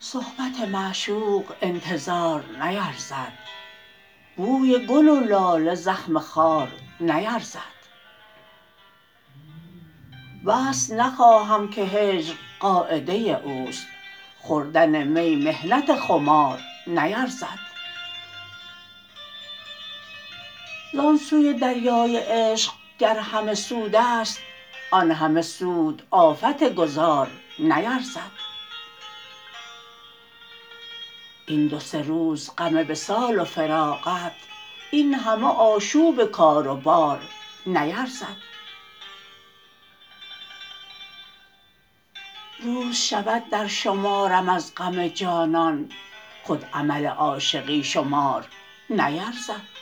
صحبت معشوق انتظار نیرزد. بوی گل و لاله زخم خار نیرزد. وصل نخواهم که هجر قاعده اوست. خوردن می محنت خمار نیرزد. زان سوی دریای عشق گر همه سود است آن همه سود آفت گذار نیرزد. این دو سه روز غم وصال و فراقت این همه آشوب کار و بار نیرزد. روز شود در شمارم از غم جانان خود عمل عاشقی شمار نیرزد.